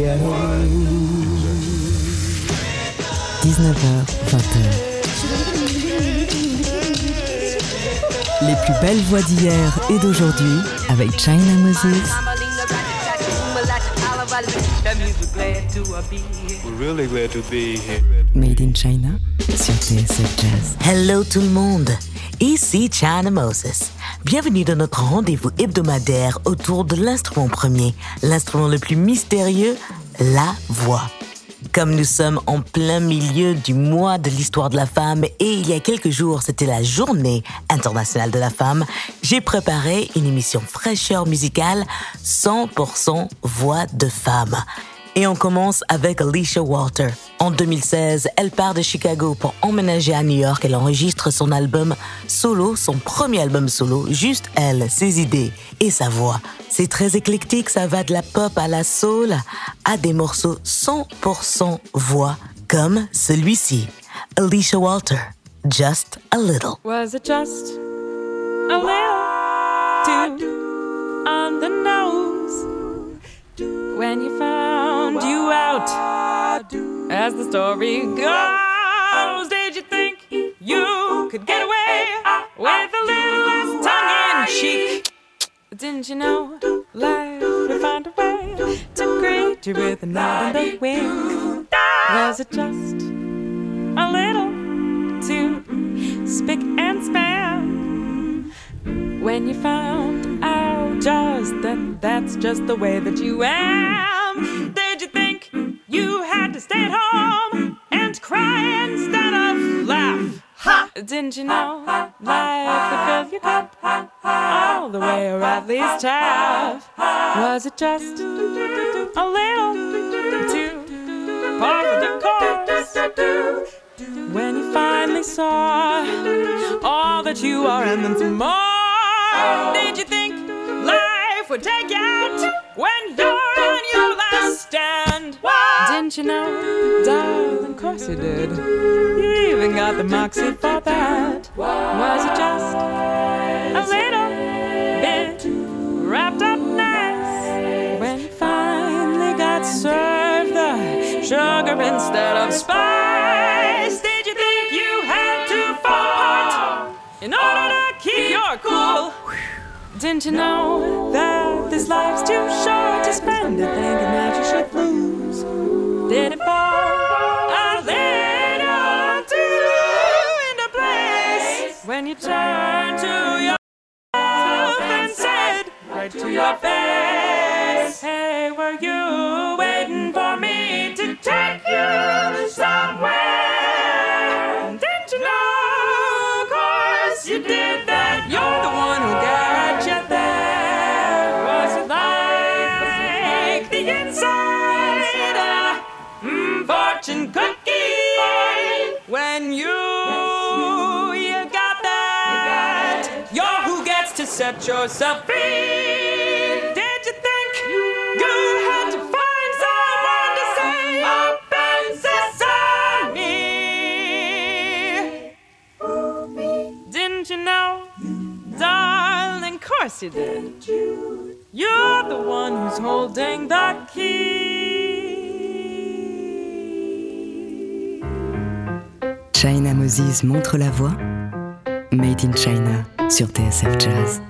19h, 20h. Les plus belles voix d'hier et d'aujourd'hui avec China Moses. Made in China sur TSF Jazz. Hello tout le monde, ici China Moses. Bienvenue dans notre rendez-vous hebdomadaire autour de l'instrument premier, l'instrument le plus mystérieux, la voix. Comme nous sommes en plein milieu du mois de l'histoire de la femme et il y a quelques jours c'était la journée internationale de la femme, j'ai préparé une émission fraîcheur musicale 100% voix de femme. Et on commence avec Alicia Walter. En 2016, elle part de Chicago pour emménager à New York. Elle enregistre son album solo, son premier album solo, juste elle, ses idées et sa voix. C'est très éclectique, ça va de la pop à la soul, à des morceaux 100% voix, comme celui-ci. Alicia Walter, Just a Little. Was it just a little on the nose? When you found you out? As the story goes, did you think you could get away with a little less tongue in cheek? Didn't you know life would find a way to greet you with a nod and a wink? Was it just a little too spick and span when you found out just that that's just the way that you am? Did you think you had to stay at home and cry instead of laugh? Ha! Didn't you know life would fill your cup all the way, or at least half? Was it just a little too par for the course when you finally saw all that you are and then some more? Did you would take out when you're on your last stand? Didn't you know, darling? Of course you did. You even got the moxie for that. Was it just a little bit wrapped up nice when you finally got served the sugar instead of spice? Did you think you had to fall apart in order to keep your cool? Didn't you know that this life's too short to spend it thinking that you should lose? Did it fall a little too into place when you turned to yourself and said right to your face, Hey, were you set yourself free. Did you think you had to find someone to say up and sesame? Didn't you know, darling? Course you did. You're the one who's holding the key. China Moses montre la voix. Made in China sur TSF Jazz.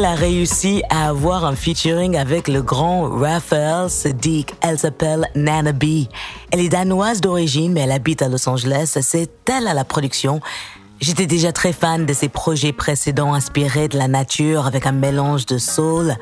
Elle a réussi à avoir un featuring avec le grand Raphael Sadiq. Elle s'appelle Nana B. Elle est danoise d'origine, mais elle habite à Los Angeles. C'est elle à la production. J'étais déjà très fan de ses projets précédents inspirés de la nature avec un mélange de soul.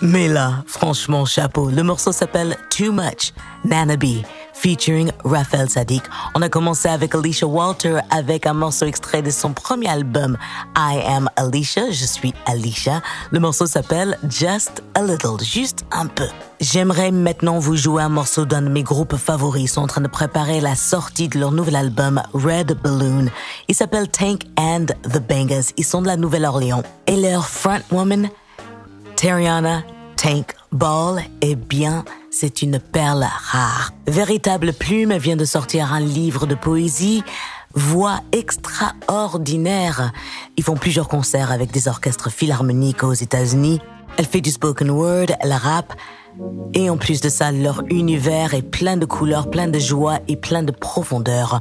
Mais là, franchement, chapeau. Le morceau s'appelle Too Much, Nana B featuring Raphael Sadiq. On a commencé avec Alicia Walter avec un morceau extrait de son premier album I Am Alicia, je suis Alicia. Le morceau s'appelle Just a Little, juste un peu. J'aimerais maintenant vous jouer un morceau d'un de mes groupes favoris. Ils sont en train de préparer la sortie de leur nouvel album Red Balloon. Il s'appelle Tank and the Bangers. Ils sont de la Nouvelle-Orléans. Et leur frontwoman, Terriana Tank Ball, eh bien, c'est une perle rare. Véritable plume vient de sortir un livre de poésie, voix extraordinaire. Ils font plusieurs concerts avec des orchestres philharmoniques aux États-Unis. Elle fait du spoken word, elle rappe. Et en plus de ça, leur univers est plein de couleurs, plein de joie et plein de profondeur.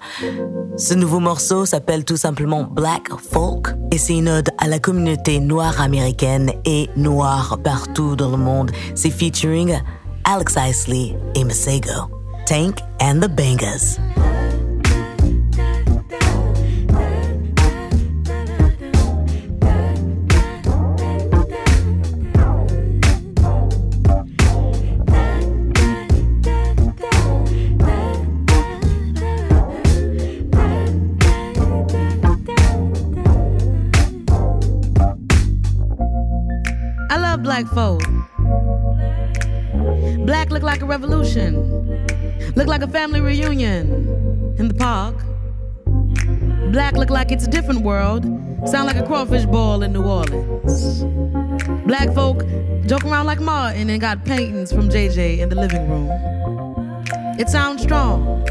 Ce nouveau morceau s'appelle tout simplement Black Folk et c'est une ode à la communauté noire américaine et noire partout dans le monde. C'est featuring Alex Isley et Masego. Tank and the Bangers. I love black folk. Look like a family reunion in the park. Black look like it's a different world. Sound like a crawfish ball in New Orleans. Black folk joke around like Martin and got paintings from JJ in the living room. It sounds strong.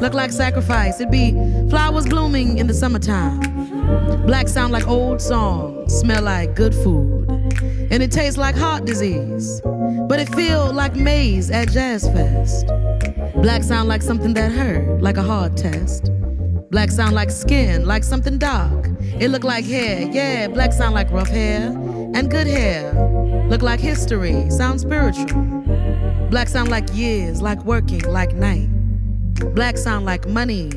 Look like sacrifice. It be flowers blooming in the summertime. Black sound like old songs. Smell like good food. And it tastes like heart disease. But it feel like maze at Jazz Fest. Black sound like something that hurt, like a hard test. Black sound like skin, like something dark. It look like hair, yeah. Black sound like rough hair and good hair. Look like history, sound spiritual. Black sound like years, like working, like night. Black sound like money,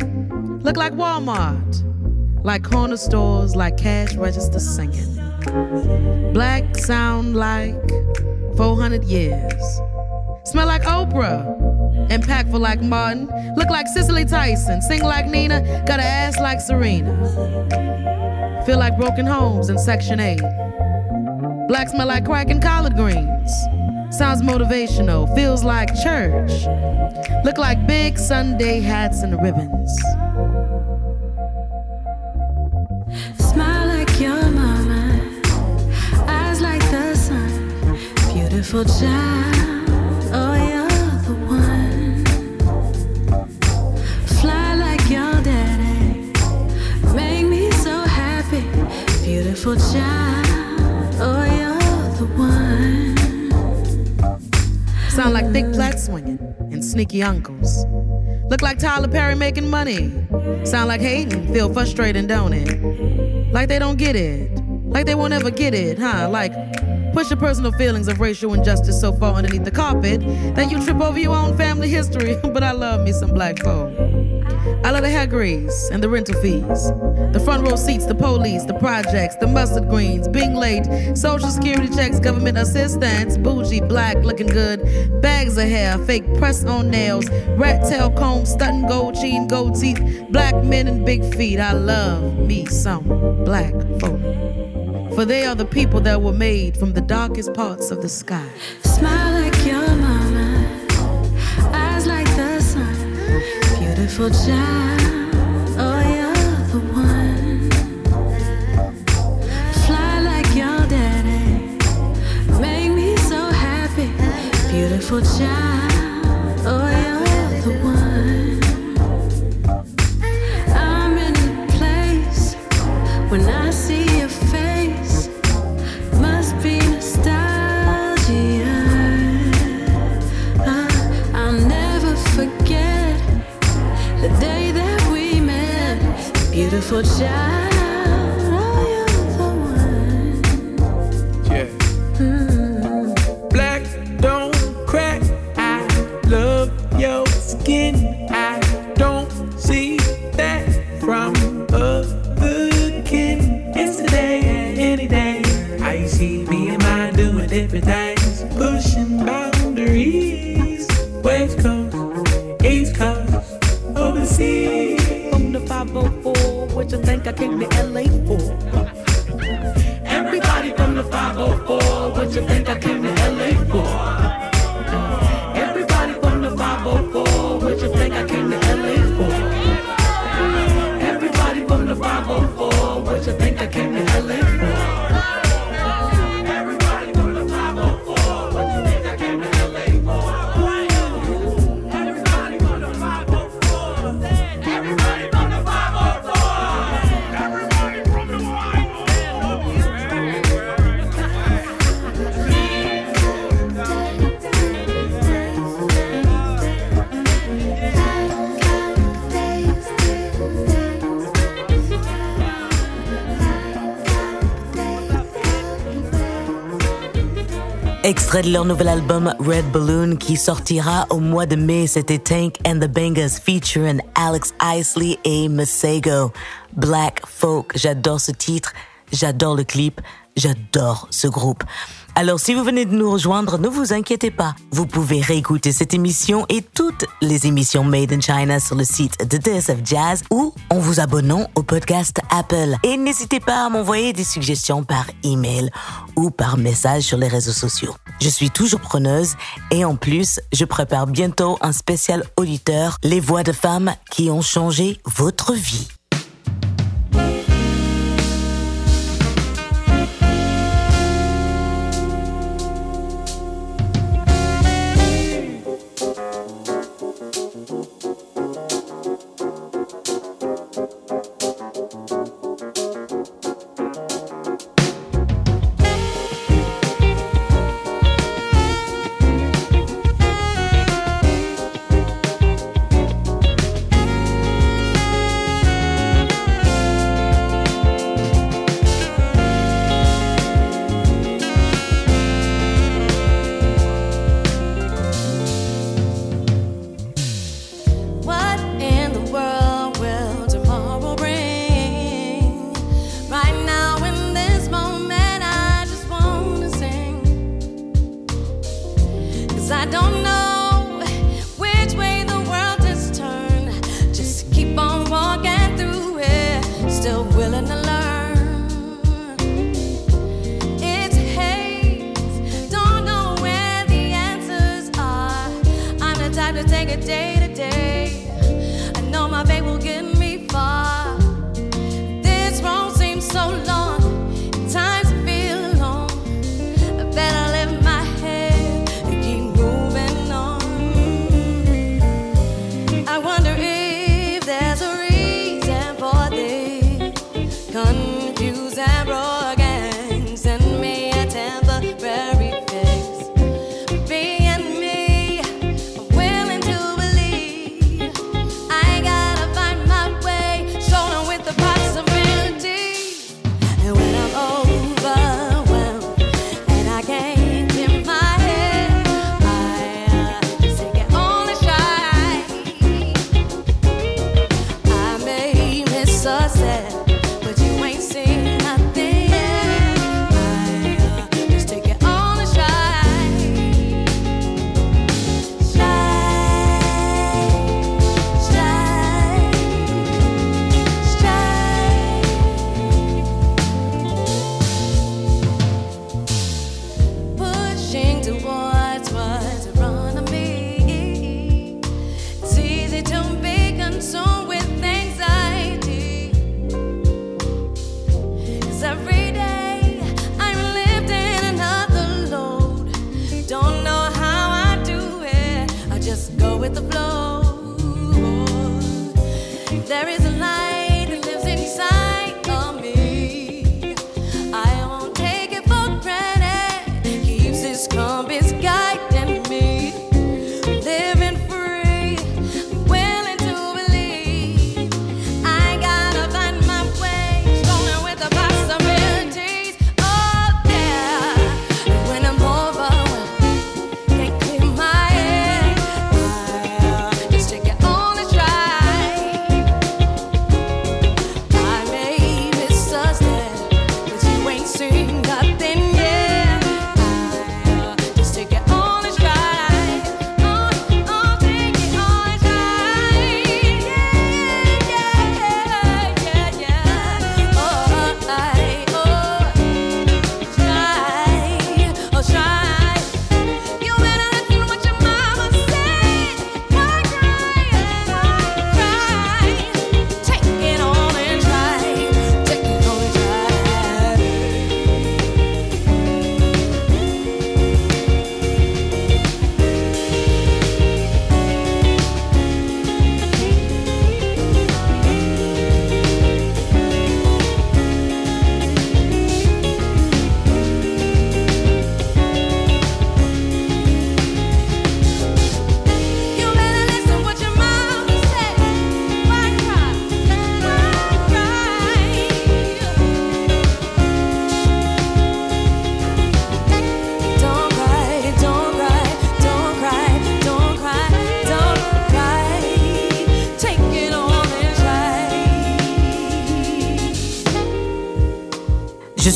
look like Walmart, like corner stores, like cash register singing. Black sound like 400 years. Smell like Oprah. Impactful like Martin. Look like Cicely Tyson. Sing like Nina. Got an ass like Serena. Feel like broken homes in Section 8. Black smell like crack and collard greens. Sounds motivational. Feels like church. Look like big Sunday hats and ribbons. Beautiful child, oh you're the one. Fly like your daddy, make me so happy. Beautiful child, oh you're the one. Sound like thick flat swinging and sneaky uncles. Look like Tyler Perry making money. Sound like hating, feel frustrated, don't it? Like they don't get it. Like they won't ever get it, huh? Like push your personal feelings of racial injustice so far underneath the carpet that you trip over your own family history. but I love me some black folk. I love the hair grease and the rental fees. The front row seats, the police, the projects, the mustard greens, being late, social security checks, government assistance, bougie, black, looking good, bags of hair, fake press on nails, rat tail comb, stunting gold chain, gold teeth, black men and big feet. I love me some black folk. For they are the people that were made from the darkest parts of the sky. Smile like your mama, eyes like the sun. Beautiful child, oh you're the one. Fly like your daddy, make me so happy. Beautiful child, oh you're the one. I'm in a place when I 脱下。De leur nouvel album Red Balloon qui sortira au mois de mai, c'était Tank and the Bangers featuring Alex Isley et Masego. Black Folk, j'adore ce titre, j'adore le clip, j'adore ce groupe. Alors si vous venez de nous rejoindre, ne vous inquiétez pas. Vous pouvez réécouter cette émission et toutes les émissions Made in China sur le site de DSF Jazz ou en vous abonnant au podcast Apple. Et n'hésitez pas à m'envoyer des suggestions par email ou par message sur les réseaux sociaux. Je suis toujours preneuse et en plus, je prépare bientôt un spécial auditeur, les voix de femmes qui ont changé votre vie.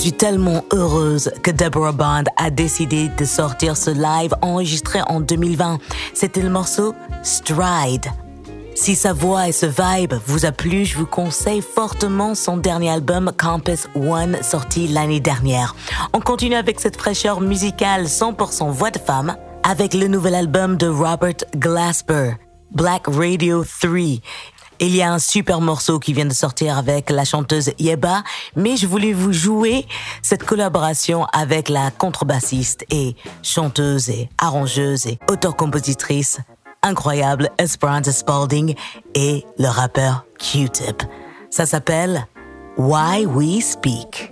Suis tellement heureuse que Deborah Bond a décidé de sortir ce live enregistré en 2020. C'était le morceau Stride. Si sa voix et ce vibe vous a plu, je vous conseille fortement son dernier album Campus One sorti l'année dernière. On continue avec cette fraîcheur musicale 100% voix de femme avec le nouvel album de Robert Glasper, Black Radio 3. Il y a un super morceau qui vient de sortir avec la chanteuse Yeba, mais je voulais vous jouer cette collaboration avec la contrebassiste et chanteuse et arrangeuse et auteur-compositrice incroyable Esperanza Spalding et le rappeur Q-Tip. Ça s'appelle Why We Speak.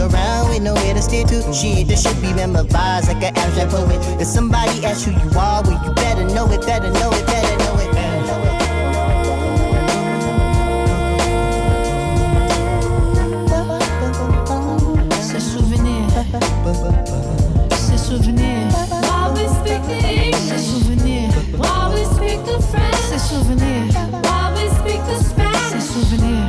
around with nowhere to steer to. Shit, this should be memorized like an abstract poet. If somebody asks who you are, well, you better know it, better know it, better know it. Se souvenir, se souvenir, while we speak the se souvenir, French, souvenir, while we speak the Spanish, se souvenir.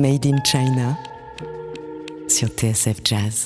Made in China sur TSF Jazz.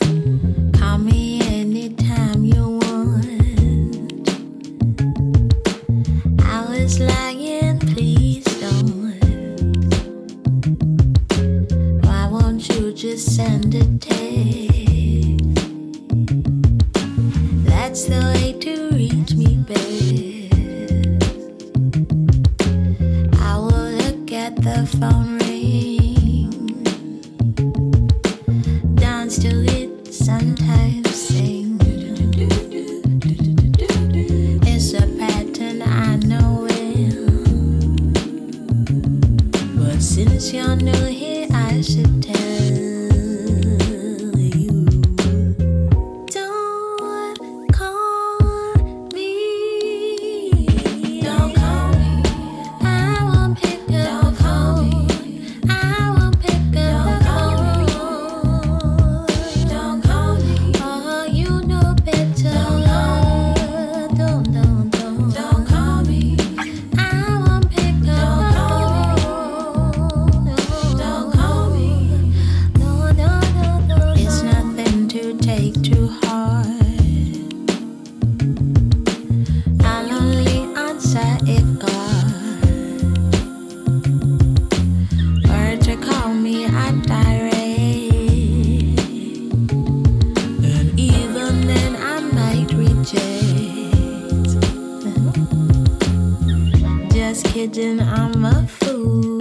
Kidding, I'm a fool.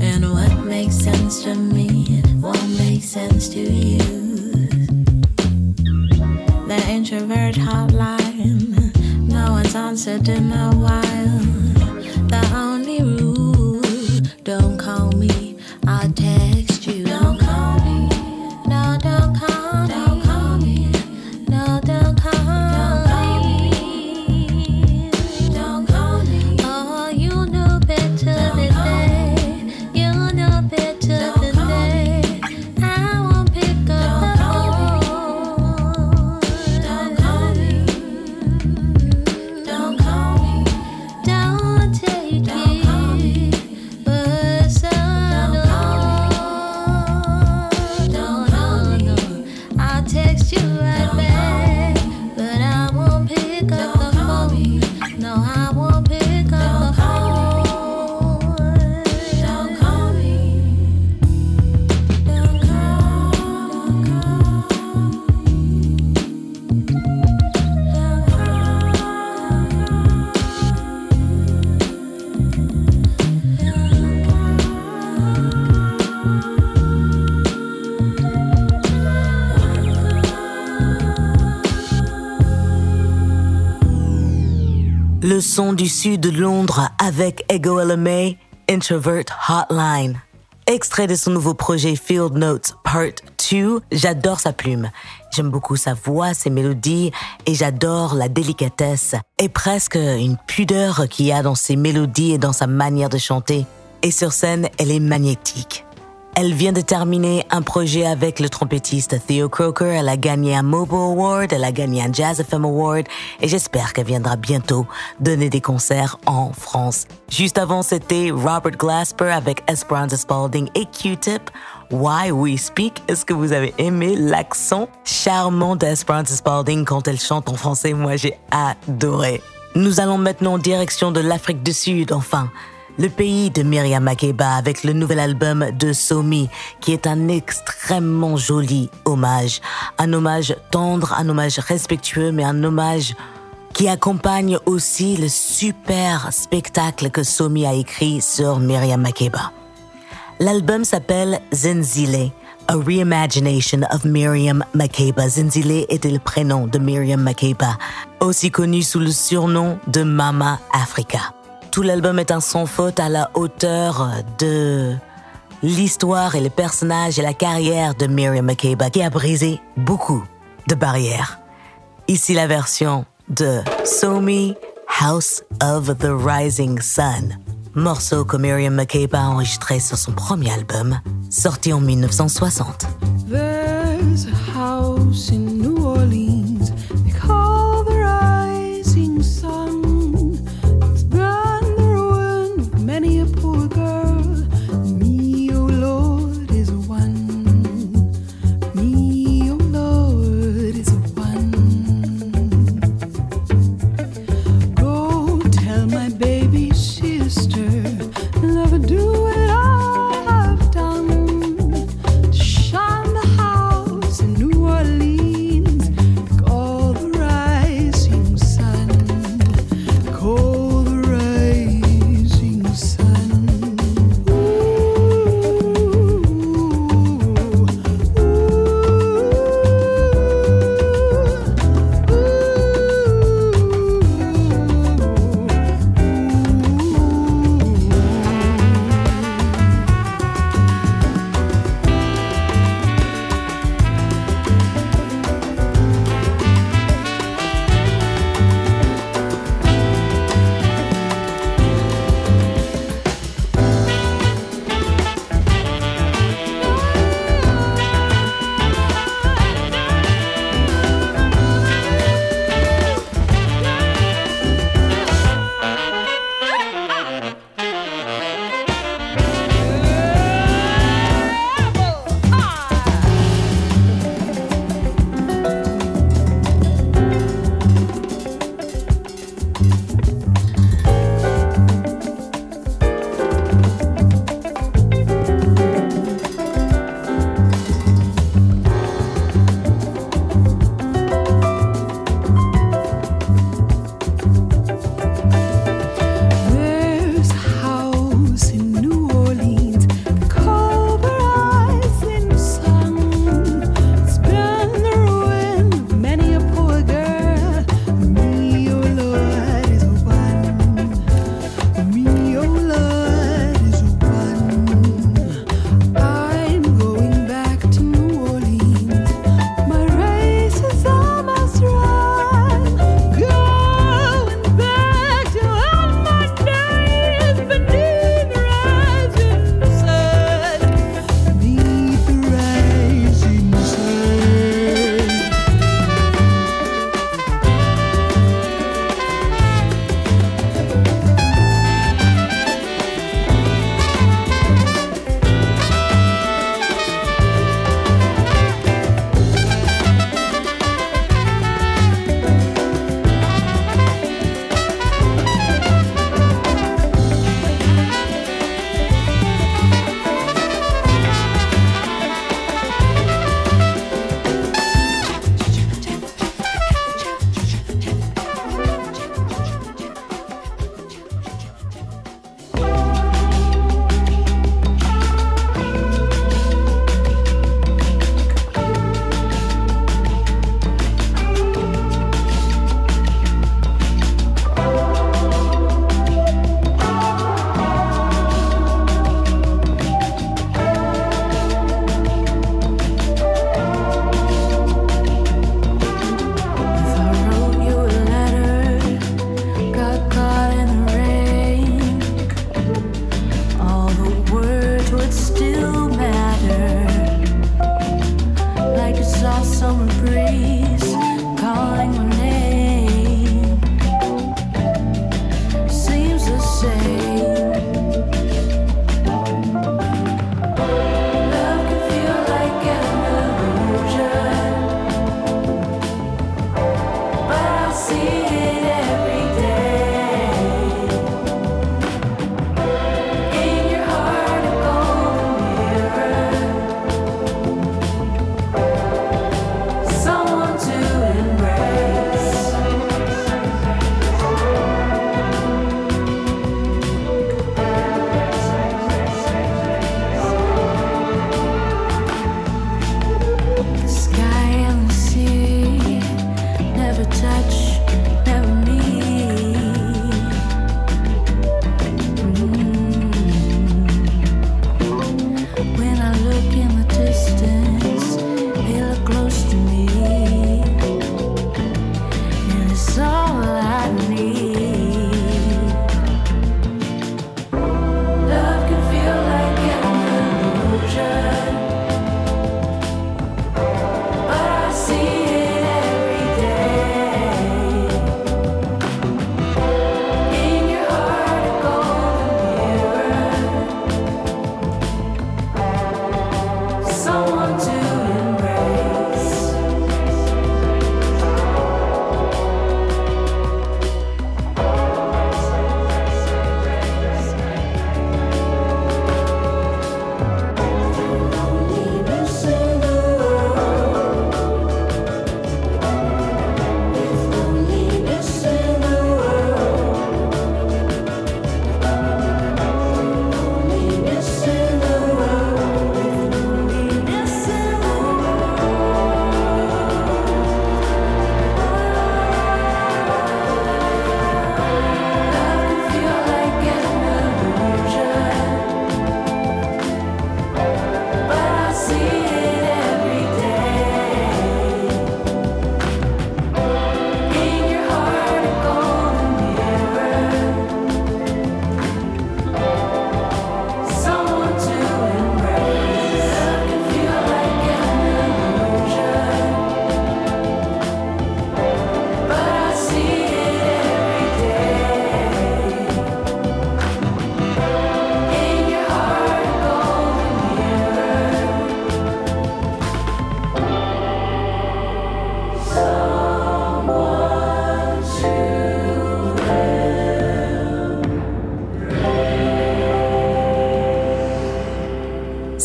And what makes sense to me won't make sense to you. The introvert hotline, no one's answered in a while. Le son du sud de Londres avec Ego LMA, Introvert Hotline. Extrait de son nouveau projet Field Notes Part 2, j'adore sa plume. J'aime beaucoup sa voix, ses mélodies et j'adore la délicatesse et presque une pudeur qu'il y a dans ses mélodies et dans sa manière de chanter. Et sur scène, elle est magnétique. Elle vient de terminer un projet avec le trompettiste Theo Croker. Elle a gagné un Mobile Award, elle a gagné un Jazz FM Award et j'espère qu'elle viendra bientôt donner des concerts en France. Juste avant, c'était Robert Glasper avec Esperanza Spalding et Q-Tip. Why We Speak. Est-ce que vous avez aimé l'accent charmant d'Esperanza Spalding quand elle chante en français? Moi, j'ai adoré. Nous allons maintenant en direction de l'Afrique du Sud, enfin le pays de Myriam Makeba avec le nouvel album de Somi, qui est un extrêmement joli hommage. Un hommage tendre, un hommage respectueux, mais un hommage qui accompagne aussi le super spectacle que Somi a écrit sur Myriam Makeba. L'album s'appelle Zenzile, A Reimagination of Miriam Makeba. Zenzile était le prénom de Miriam Makeba, aussi connu sous le surnom de Mama Africa. Tout l'album est un sans faute à la hauteur de l'histoire et les personnages et la carrière de Miriam Makeba qui a brisé beaucoup de barrières. Ici la version de Somi House of the Rising Sun, morceau que Miriam Makeba a enregistré sur son premier album, sorti en 1960. There's a house in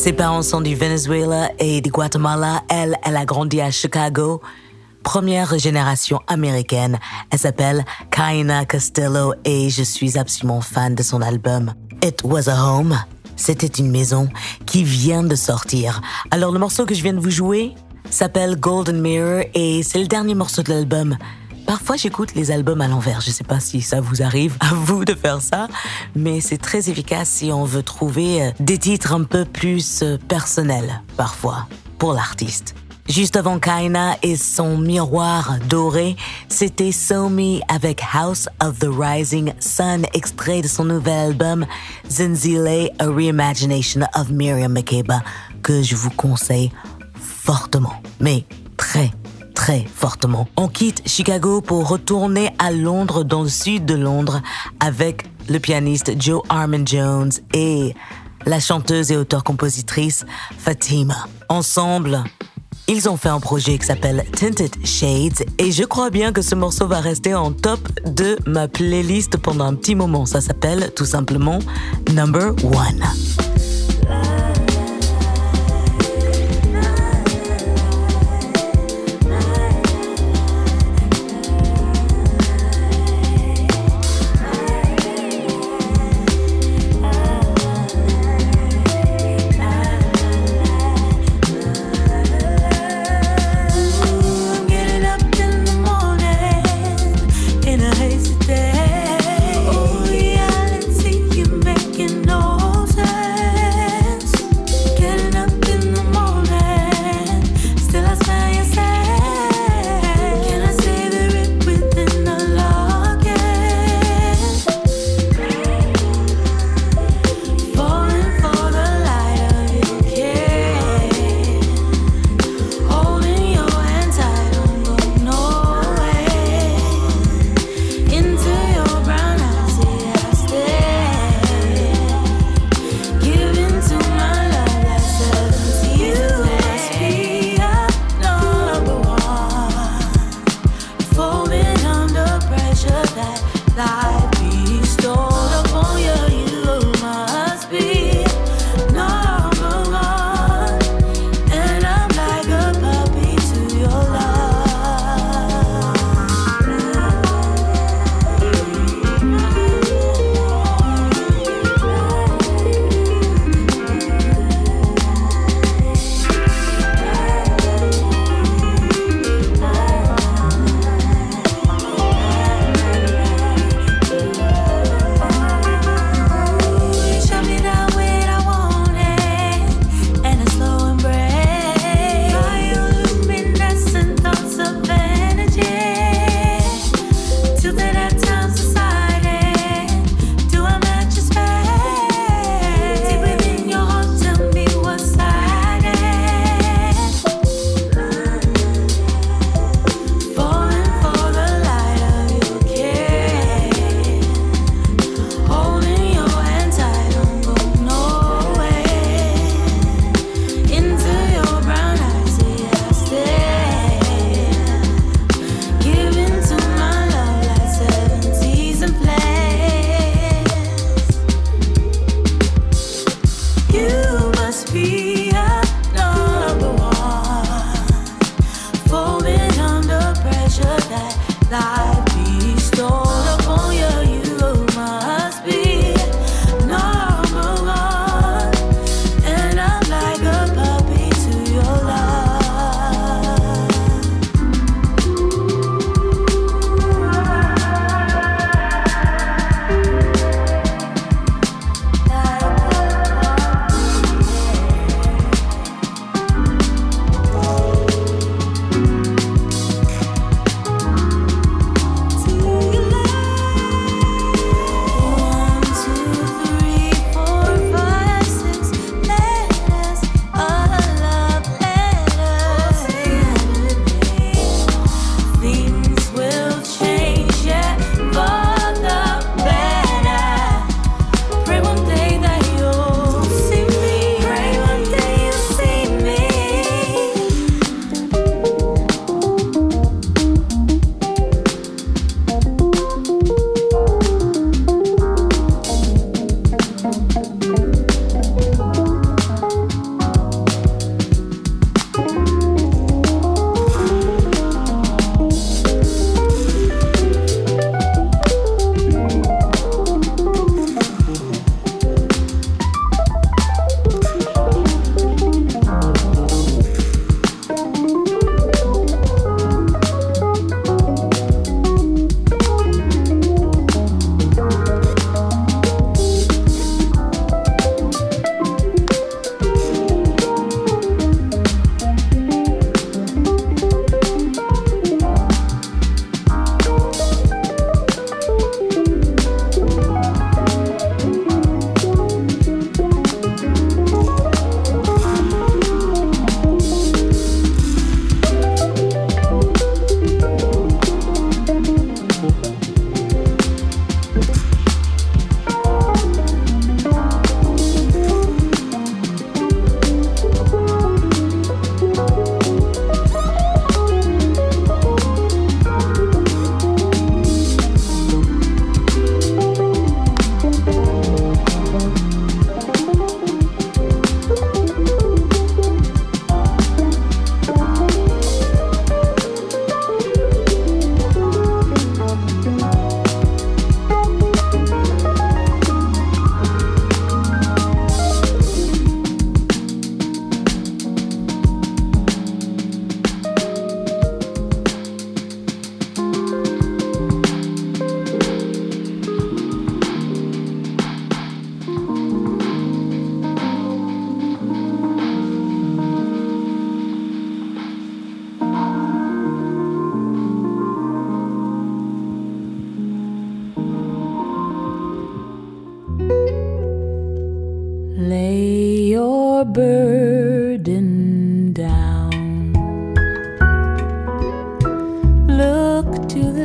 Ses parents sont du Venezuela et du Guatemala. Elle, elle a grandi à Chicago. Première génération américaine. Elle s'appelle Kaina Costello et je suis absolument fan de son album It Was a Home. C'était une maison qui vient de sortir. Alors le morceau que je viens de vous jouer s'appelle Golden Mirror et c'est le dernier morceau de l'album. Parfois, j'écoute les albums à l'envers. Je ne sais pas si ça vous arrive à vous de faire ça, mais c'est très efficace si on veut trouver euh, des titres un peu plus euh, personnels, parfois, pour l'artiste. Juste avant Kaina et son miroir doré, c'était Me avec House of the Rising Sun, extrait de son nouvel album Zinzile, A Reimagination of Miriam Makeba, que je vous conseille fortement, mais très très fortement. On quitte Chicago pour retourner à Londres, dans le sud de Londres, avec le pianiste Joe Armand Jones et la chanteuse et auteure-compositrice Fatima. Ensemble, ils ont fait un projet qui s'appelle Tinted Shades et je crois bien que ce morceau va rester en top de ma playlist pendant un petit moment. Ça s'appelle tout simplement Number One.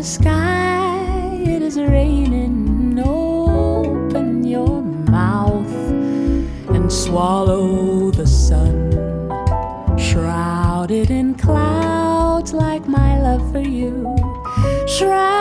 Sky, it is raining. Open your mouth and swallow the sun. Shrouded in clouds like my love for you. Shrouded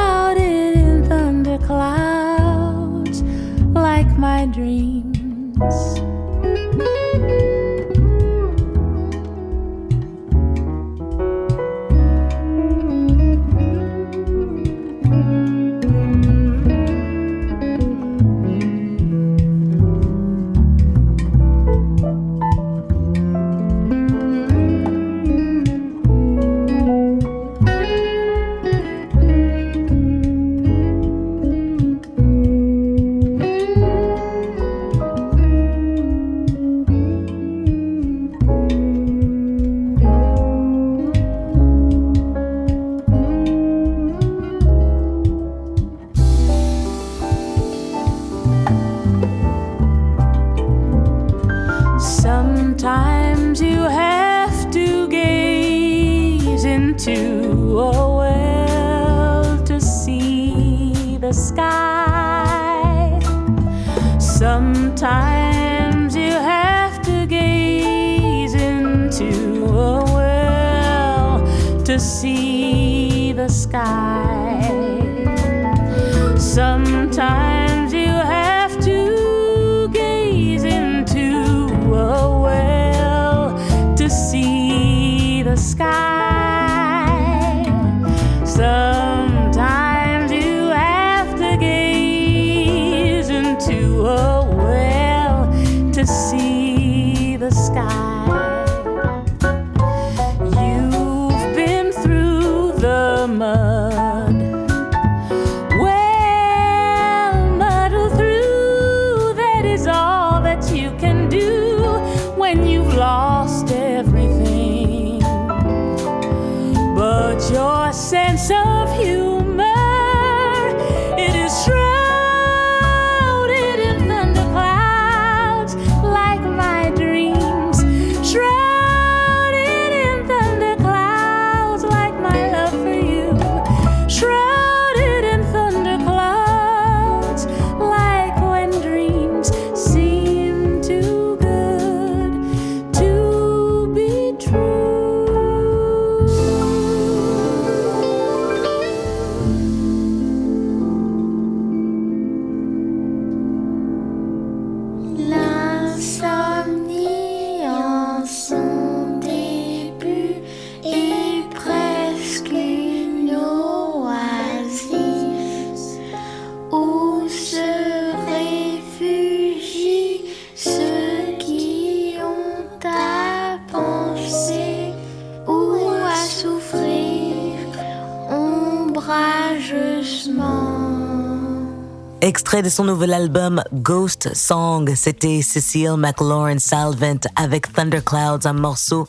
Extrait de son nouvel album Ghost Song, c'était Cecile McLaurin Salvant avec Thunderclouds, un morceau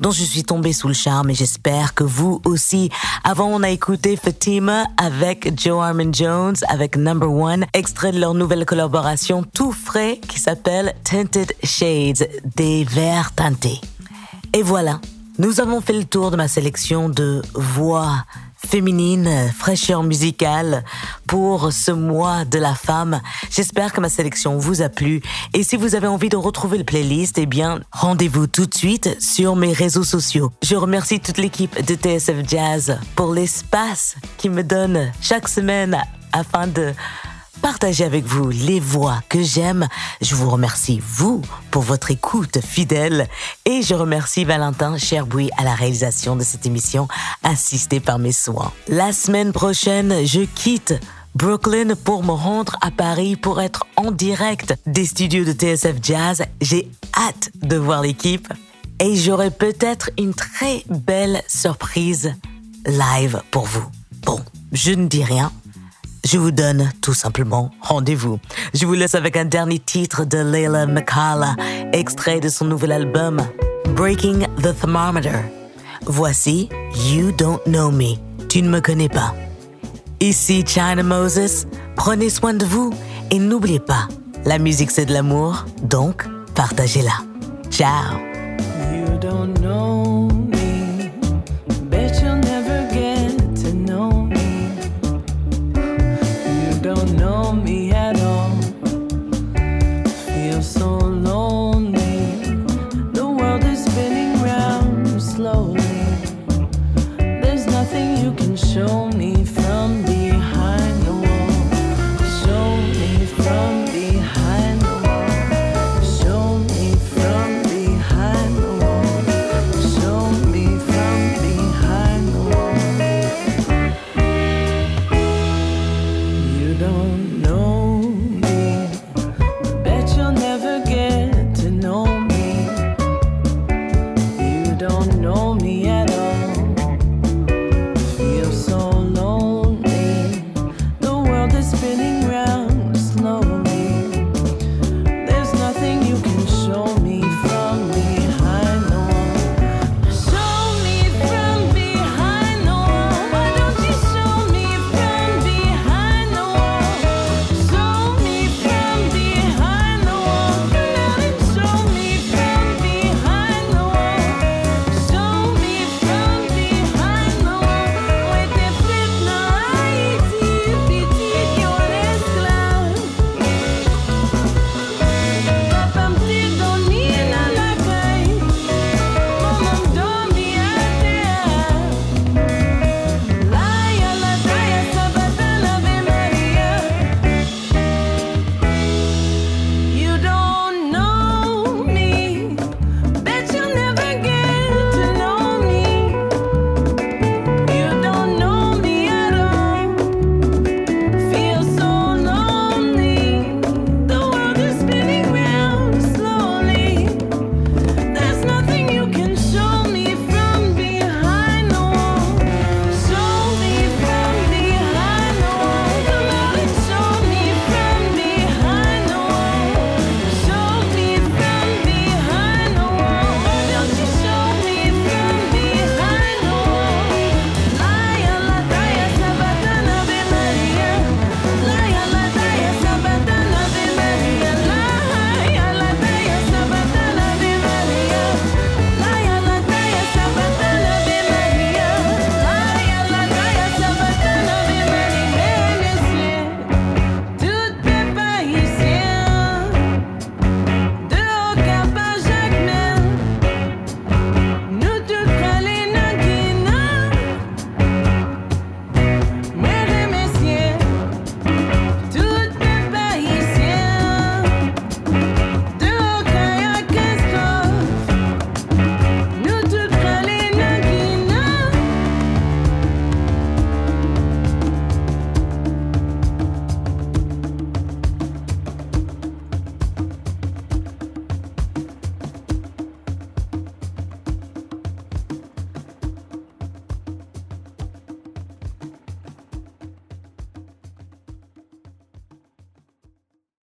dont je suis tombée sous le charme et j'espère que vous aussi. Avant, on a écouté Fatima avec Joe Armin Jones avec Number One, extrait de leur nouvelle collaboration tout frais qui s'appelle Tinted Shades, des verres teintés. Et voilà, nous avons fait le tour de ma sélection de voix féminine, fraîcheur musicale pour ce mois de la femme. J'espère que ma sélection vous a plu. Et si vous avez envie de retrouver le playlist, eh bien, rendez-vous tout de suite sur mes réseaux sociaux. Je remercie toute l'équipe de TSF Jazz pour l'espace qu'ils me donne chaque semaine afin de partager avec vous les voix que j'aime. Je vous remercie, vous, pour votre écoute fidèle. Et je remercie Valentin Cherboui à la réalisation de cette émission, assisté par mes soins. La semaine prochaine, je quitte Brooklyn pour me rendre à Paris pour être en direct des studios de TSF Jazz. J'ai hâte de voir l'équipe. Et j'aurai peut-être une très belle surprise live pour vous. Bon, je ne dis rien. Je vous donne tout simplement rendez-vous. Je vous laisse avec un dernier titre de Layla McCalla, extrait de son nouvel album Breaking the Thermometer. Voici You Don't Know Me. Tu ne me connais pas. Ici China Moses, prenez soin de vous et n'oubliez pas, la musique c'est de l'amour, donc partagez-la. Ciao You don't know